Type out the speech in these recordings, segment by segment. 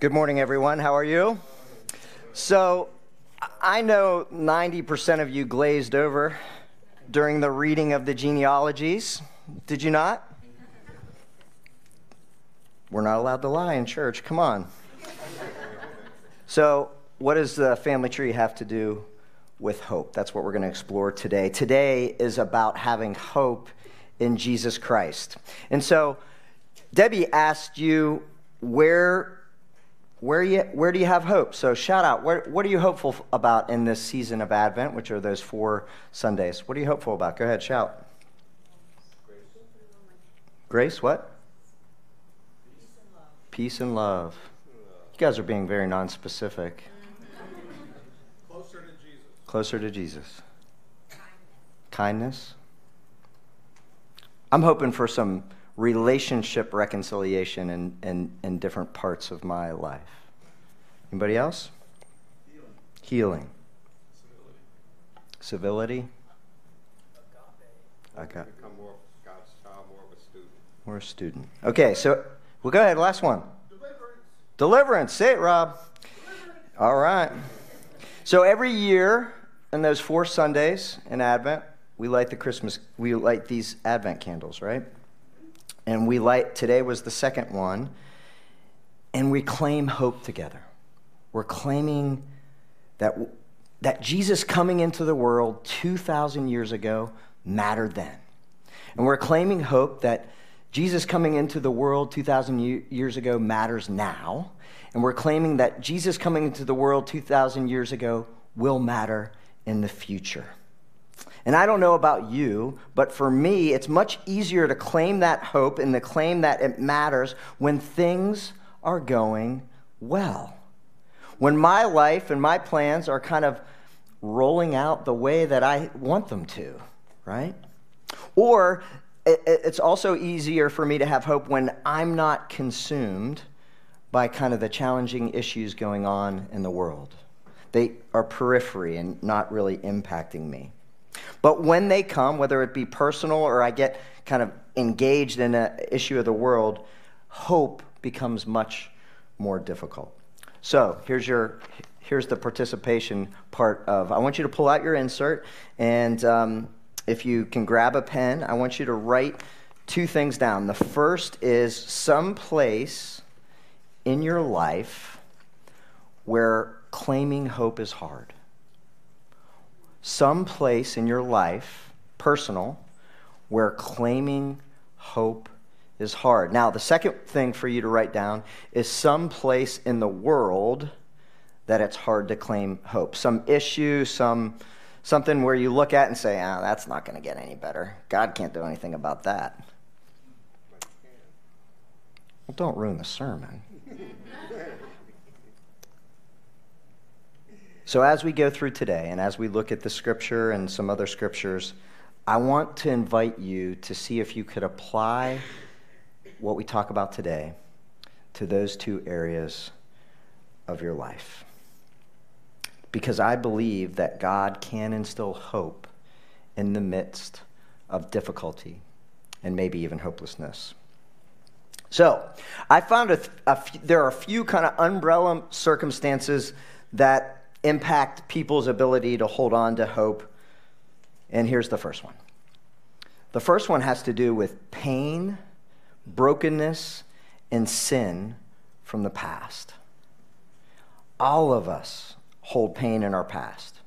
Good morning, everyone. How are you? So, I know 90% of you glazed over during the reading of the genealogies. Did you not? We're not allowed to lie in church. Come on. so, what does the family tree have to do with hope? That's what we're going to explore today. Today is about having hope in Jesus Christ. And so, Debbie asked you where where, you, where do you have hope? So shout out. Where, what are you hopeful about in this season of Advent, which are those four Sundays? What are you hopeful about? Go ahead, shout. Grace, Grace what? Peace and love. Peace and love. You guys are being very nonspecific. Closer to Jesus. Closer to Jesus. Kindness. I'm hoping for some relationship reconciliation in, in, in different parts of my life. Anybody else? Healing. Healing. Civility. Civility. I got Become more God's child, more of a student. More a student. Okay, so we'll go ahead. Last one. Deliverance. Deliverance. Say it, Rob. All right. So every year, in those four Sundays in Advent, we light the Christmas. We light these Advent candles, right? And we light. Today was the second one, and we claim hope together. We're claiming that that Jesus coming into the world 2,000 years ago mattered then. And we're claiming hope that Jesus coming into the world 2,000 years ago matters now. And we're claiming that Jesus coming into the world 2,000 years ago will matter in the future. And I don't know about you, but for me, it's much easier to claim that hope and to claim that it matters when things are going well. When my life and my plans are kind of rolling out the way that I want them to, right? Or it's also easier for me to have hope when I'm not consumed by kind of the challenging issues going on in the world. They are periphery and not really impacting me. But when they come, whether it be personal or I get kind of engaged in an issue of the world, hope becomes much more difficult. So here's your here's the participation part of. I want you to pull out your insert, and um, if you can grab a pen, I want you to write two things down. The first is some place in your life where claiming hope is hard. Some place in your life, personal, where claiming hope is hard. Now, the second thing for you to write down is some place in the world that it's hard to claim hope. Some issue, some something where you look at and say, "Ah, that's not going to get any better. God can't do anything about that." Well, don't ruin the sermon. so, as we go through today and as we look at the scripture and some other scriptures, I want to invite you to see if you could apply what we talk about today to those two areas of your life. Because I believe that God can instill hope in the midst of difficulty and maybe even hopelessness. So, I found a, there are a few kind of umbrella circumstances that impact people's ability to hold on to hope. And here's the first one. The first one has to do with pain brokenness, and sin from the past. All of us hold pain in our past.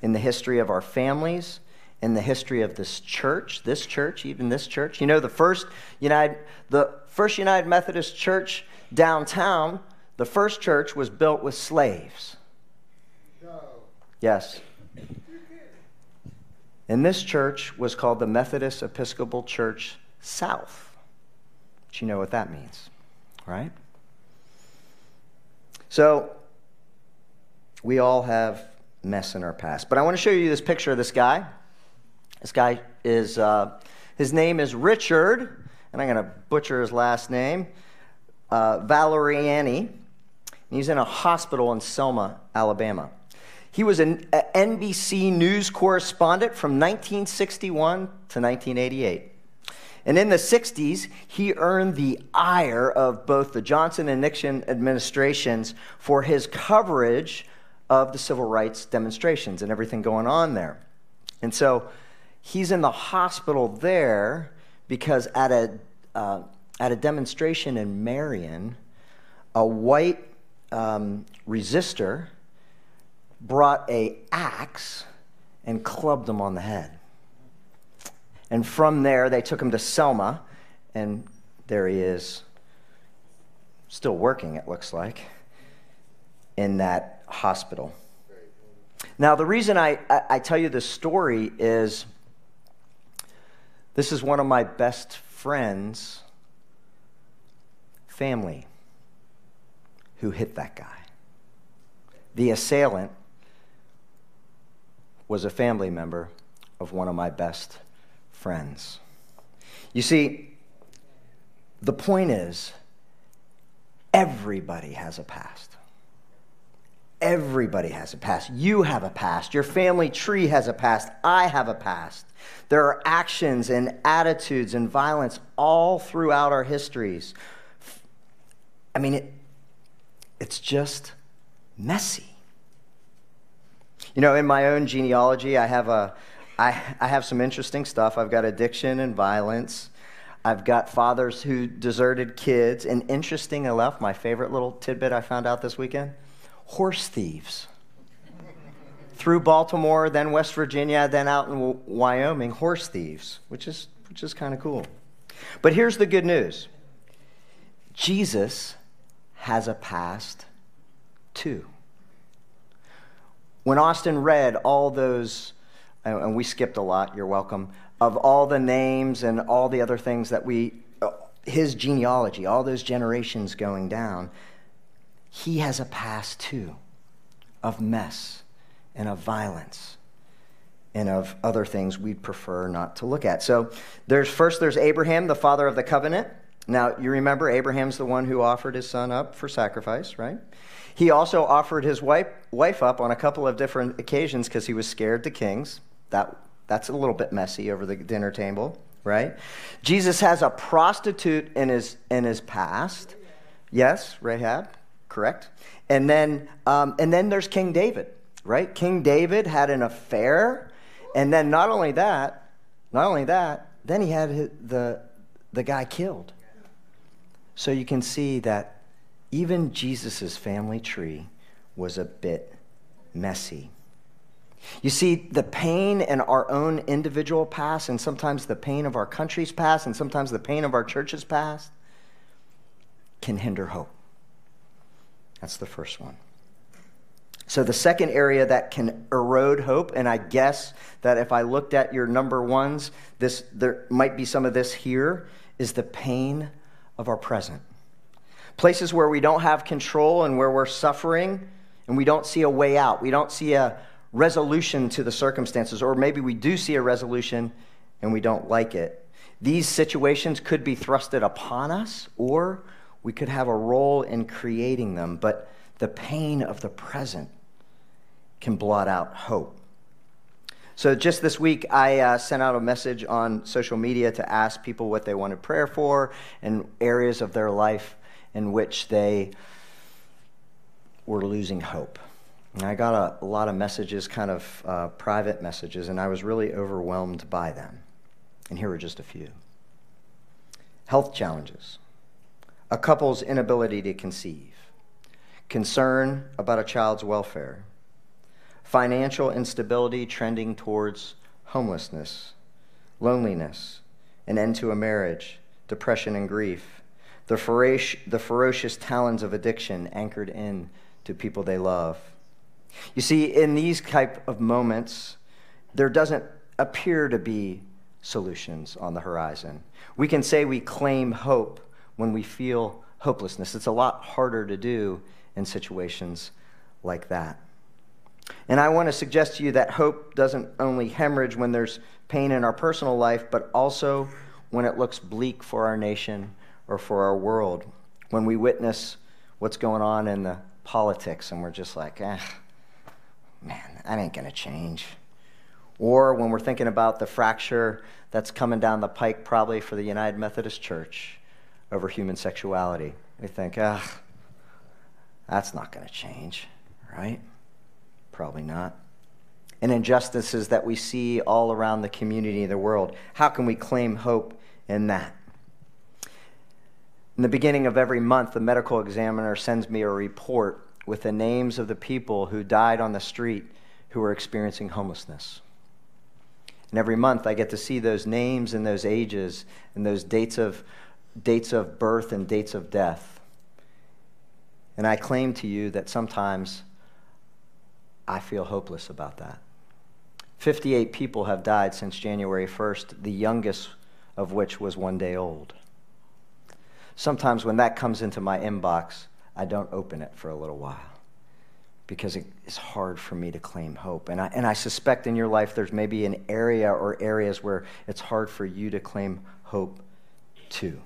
In the history of our families, in the history of this church, this church, even this church. You know, the first United, the first United Methodist Church downtown, the first church was built with slaves. Yes. And this church was called the Methodist Episcopal Church South. But you know what that means, right? So, we all have mess in our past. But I want to show you this picture of this guy. This guy is, uh, his name is Richard, and I'm going to butcher his last name, uh, Valeriani. He's in a hospital in Selma, Alabama. He was an NBC News correspondent from 1961 to 1988. And in the 60s, he earned the ire of both the Johnson and Nixon administrations for his coverage of the civil rights demonstrations and everything going on there. And so he's in the hospital there because at a, uh, at a demonstration in Marion, a white um, resistor brought a axe and clubbed him on the head. And from there, they took him to Selma, and there he is, still working, it looks like, in that hospital. Now, the reason I, I, tell you this story is this is one of my best friends' family who hit that guy. The assailant was a family member of one of my best friends. You see, the point is, everybody has a past. Everybody has a past. You have a past. Your family tree has a past. I have a past. There are actions and attitudes and violence all throughout our histories. I mean, it, it's just messy. You know, in my own genealogy, I have, a, I, I have some interesting stuff. I've got addiction and violence. I've got fathers who deserted kids. And interesting enough, my favorite little tidbit I found out this weekend horse thieves. Through Baltimore, then West Virginia, then out in Wyoming, horse thieves, which is, which is kind of cool. But here's the good news Jesus has a past too. When Austin read all those, and we skipped a lot, you're welcome, of all the names and all the other things that we, uh, his genealogy, all those generations going down, he has a past too of mess and of violence and of other things we'd prefer not to look at. So there's first there's Abraham, the father of the covenant. Now you remember Abraham's the one who offered his son up for sacrifice, right? He also offered his wife, wife up on a couple of different occasions because he was scared to kings. That, that's a little bit messy over the dinner table, right? Jesus has a prostitute in his, in his past. Yes, Rahab correct? And then, um, and then there's King David, right? King David had an affair, and then not only that, not only that, then he had the, the guy killed. So you can see that even Jesus' family tree was a bit messy. You see, the pain in our own individual past, and sometimes the pain of our country's past, and sometimes the pain of our church's past, can hinder hope. That's the first one. So, the second area that can erode hope, and I guess that if I looked at your number ones, this, there might be some of this here, is the pain of our present. Places where we don't have control and where we're suffering and we don't see a way out. We don't see a resolution to the circumstances, or maybe we do see a resolution and we don't like it. These situations could be thrusted upon us, or we could have a role in creating them, but the pain of the present can blot out hope. So, just this week, I uh, sent out a message on social media to ask people what they wanted prayer for and areas of their life in which they were losing hope. And I got a, a lot of messages, kind of uh, private messages, and I was really overwhelmed by them. And here are just a few health challenges a couple's inability to conceive, concern about a child's welfare, financial instability trending towards homelessness, loneliness, an end to a marriage, depression and grief, the, ferocious talons of addiction anchored in to people they love. You see, in these type of moments, there doesn't appear to be solutions on the horizon. We can say we claim hope, when we feel hopelessness. It's a lot harder to do in situations like that. And I want to suggest to you that hope doesn't only hemorrhage when there's pain in our personal life, but also when it looks bleak for our nation or for our world. When we witness what's going on in the politics and we're just like, eh, man, that ain't going to change. Or when we're thinking about the fracture that's coming down the pike, probably for the United Methodist Church over human sexuality, we think, ah, that's not going to change, right? Probably not. And injustices that we see all around the community of the world. How can we claim hope in that? In the beginning of every month, the medical examiner sends me a report with the names of the people who died on the street who were experiencing homelessness. And every month I get to see those names and those ages and those dates of, dates of birth and dates of death. And I claim to you that sometimes I feel hopeless about that. 58 people have died since January 1st, the youngest of which was one day old. Sometimes when that comes into my inbox, I don't open it for a little while because it's hard for me to claim hope. And I, and I suspect in your life there's maybe an area or areas where it's hard for you to claim hope too.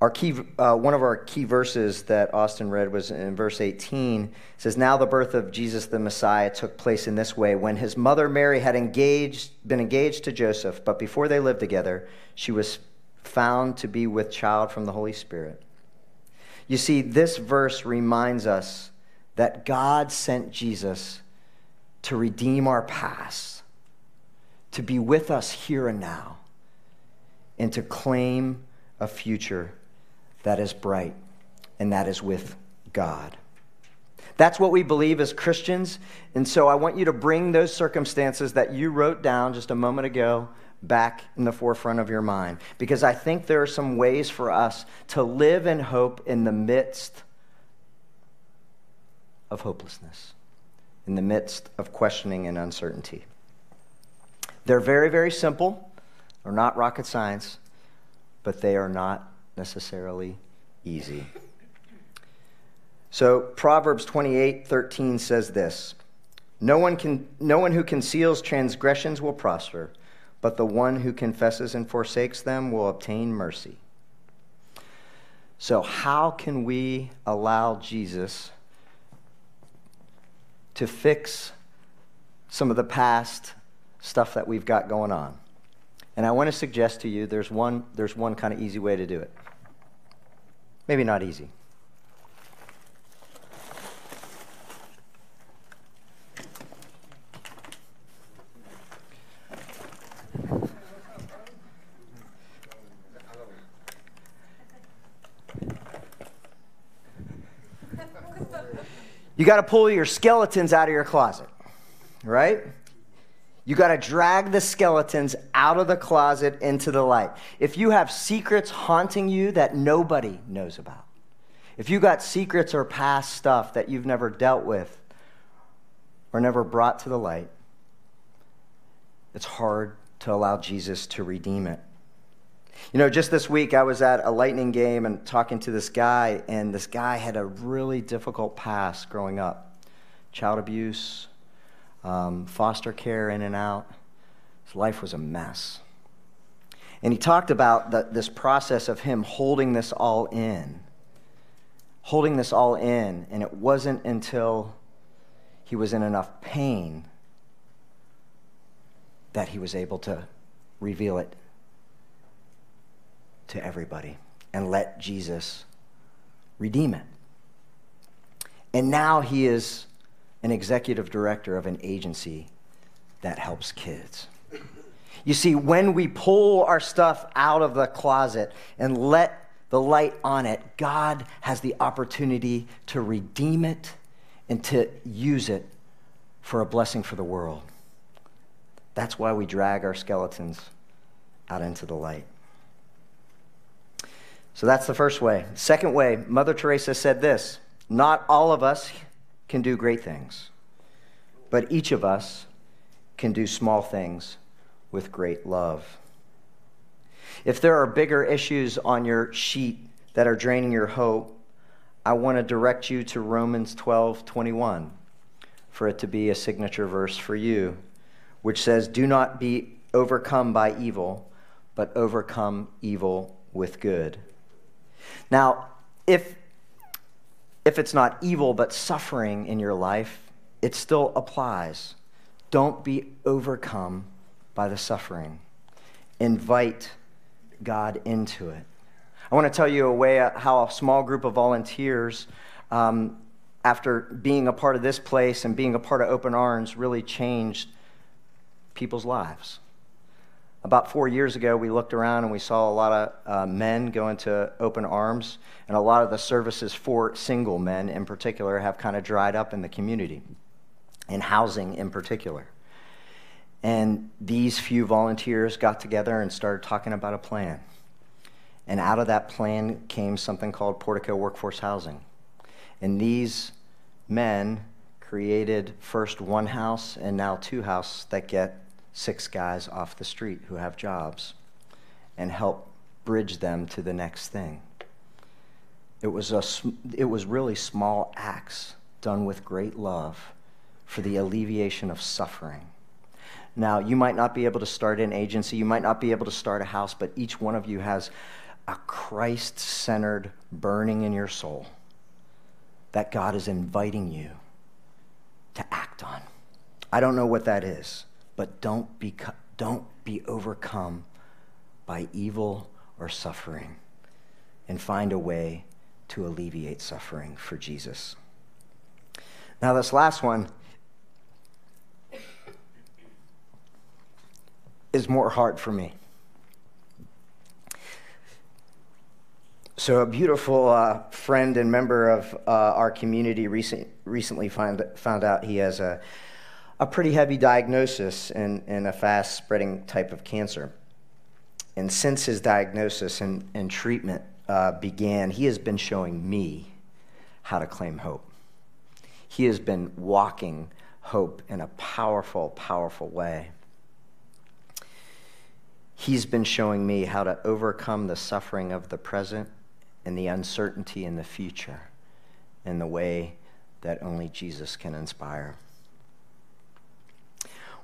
Our key, uh, one of our key verses that Austin read was in verse 18. It says, Now the birth of Jesus the Messiah took place in this way. When his mother Mary had engaged, been engaged to Joseph, but before they lived together, she was found to be with child from the Holy Spirit. You see, this verse reminds us that God sent Jesus to redeem our past, to be with us here and now, and to claim a future that is bright, and that is with God. That's what we believe as Christians. And so I want you to bring those circumstances that you wrote down just a moment ago back in the forefront of your mind. Because I think there are some ways for us to live in hope in the midst of hopelessness, in the midst of questioning and uncertainty. They're very, very simple. They're not rocket science, but they are not necessarily easy. So Proverbs 28:13 says this no one, can, no one who conceals transgressions will prosper, but the one who confesses and forsakes them will obtain mercy. So, how can we allow Jesus to fix some of the past stuff that we've got going on? And I want to suggest to you there's one, there's one kind of easy way to do it. Maybe not easy. You got to pull your skeletons out of your closet, right? You got to drag the skeletons out of the closet into the light. If you have secrets haunting you that nobody knows about, if you got secrets or past stuff that you've never dealt with or never brought to the light, it's hard to allow Jesus to redeem it. You know, just this week I was at a Lightning game and talking to this guy, and this guy had a really difficult past growing up child abuse, um, foster care in and out. His life was a mess. And he talked about the, this process of him holding this all in, holding this all in. And it wasn't until he was in enough pain that he was able to reveal it to everybody and let Jesus redeem it. And now he is an executive director of an agency that helps kids. You see, when we pull our stuff out of the closet and let the light on it, God has the opportunity to redeem it and to use it for a blessing for the world. That's why we drag our skeletons out into the light. So that's the first way. Second way, Mother Teresa said this Not all of us can do great things, but each of us can do small things with great love. If there are bigger issues on your sheet that are draining your hope, I want to direct you to Romans 12 21 for it to be a signature verse for you, which says, Do not be overcome by evil, but overcome evil with good. Now, if if it's not evil but suffering in your life, it still applies. Don't be overcome by the suffering. Invite God into it. I want to tell you a way uh, how a small group of volunteers, um, after being a part of this place and being a part of Open Arms, really changed people's lives. About four years ago, we looked around and we saw a lot of uh, men go into open arms, and a lot of the services for single men in particular have kind of dried up in the community, and housing in particular. And these few volunteers got together and started talking about a plan. And out of that plan came something called Portico Workforce Housing. And these men created first one house and now two houses that get six guys off the street who have jobs and help bridge them to the next thing. It was, a, it was really small acts done with great love for the alleviation of suffering. Now, you might not be able to start an agency, you might not be able to start a house, but each one of you has a Christ centered burning in your soul that God is inviting you to act on. I don't know what that is, but don't be, don't be overcome by evil or suffering and find a way to alleviate suffering for Jesus. Now, this last one is more hard for me. So, a beautiful uh, friend and member of uh, our community recent, recently find, found out he has a, a pretty heavy diagnosis in, in a fast spreading type of cancer. And since his diagnosis and, and treatment uh, began, he has been showing me how to claim hope. He has been walking hope in a powerful, powerful way. He's been showing me how to overcome the suffering of the present and the uncertainty in the future in the way that only Jesus can inspire.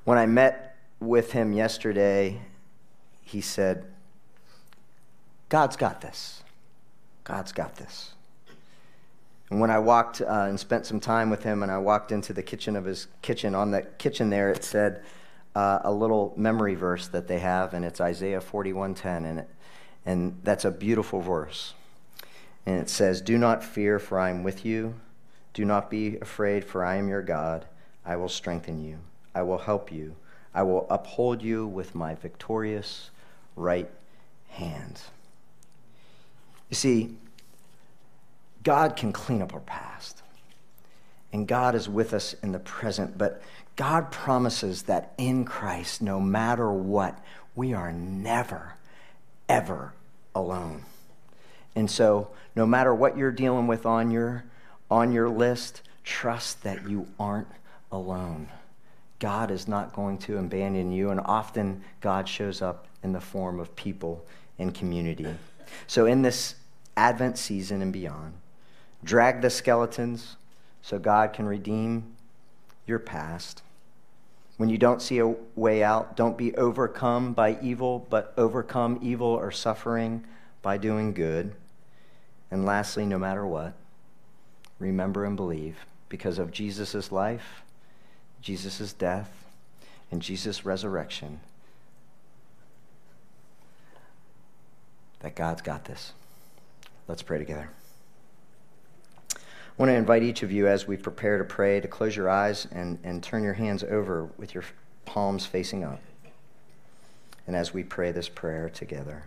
When I met with him yesterday, he said, God's got this. God's got this. And when I walked uh, and spent some time with him, and I walked into the kitchen of his kitchen, on the kitchen there, it said, uh, a little memory verse that they have, and it's Isaiah 41:10, and it, and that's a beautiful verse. And it says, "Do not fear, for I am with you. Do not be afraid, for I am your God. I will strengthen you. I will help you. I will uphold you with my victorious right hand." You see, God can clean up our past. And God is with us in the present, but God promises that in Christ, no matter what, we are never, ever alone. And so, no matter what you're dealing with on your, on your list, trust that you aren't alone. God is not going to abandon you, and often God shows up in the form of people and community. So, in this Advent season and beyond, drag the skeletons so God can redeem your past. When you don't see a way out, don't be overcome by evil, but overcome evil or suffering by doing good. And lastly, no matter what, remember and believe because of Jesus' life, Jesus' death, and Jesus' resurrection that God's got this. Let's pray together. I want to invite each of you as we prepare to pray to close your eyes and, and turn your hands over with your palms facing up. And as we pray this prayer together,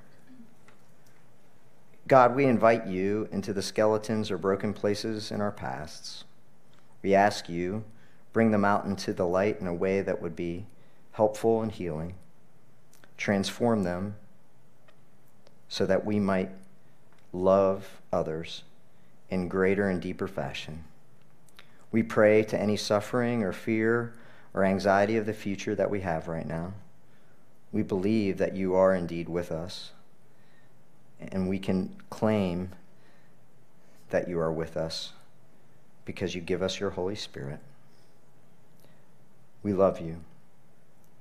God, we invite you into the skeletons or broken places in our pasts. We ask you, bring them out into the light in a way that would be helpful and healing. Transform them so that we might love others in greater and deeper fashion. We pray to any suffering or fear or anxiety of the future that we have right now. We believe that you are indeed with us, and we can claim that you are with us because you give us your Holy Spirit. We love you.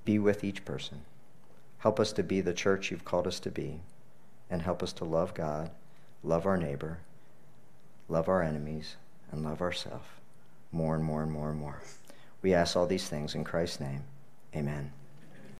Be with each person. Help us to be the church you've called us to be, and help us to love God, love our neighbor love our enemies, and love ourselves more and more and more and more. We ask all these things in Christ's name. Amen.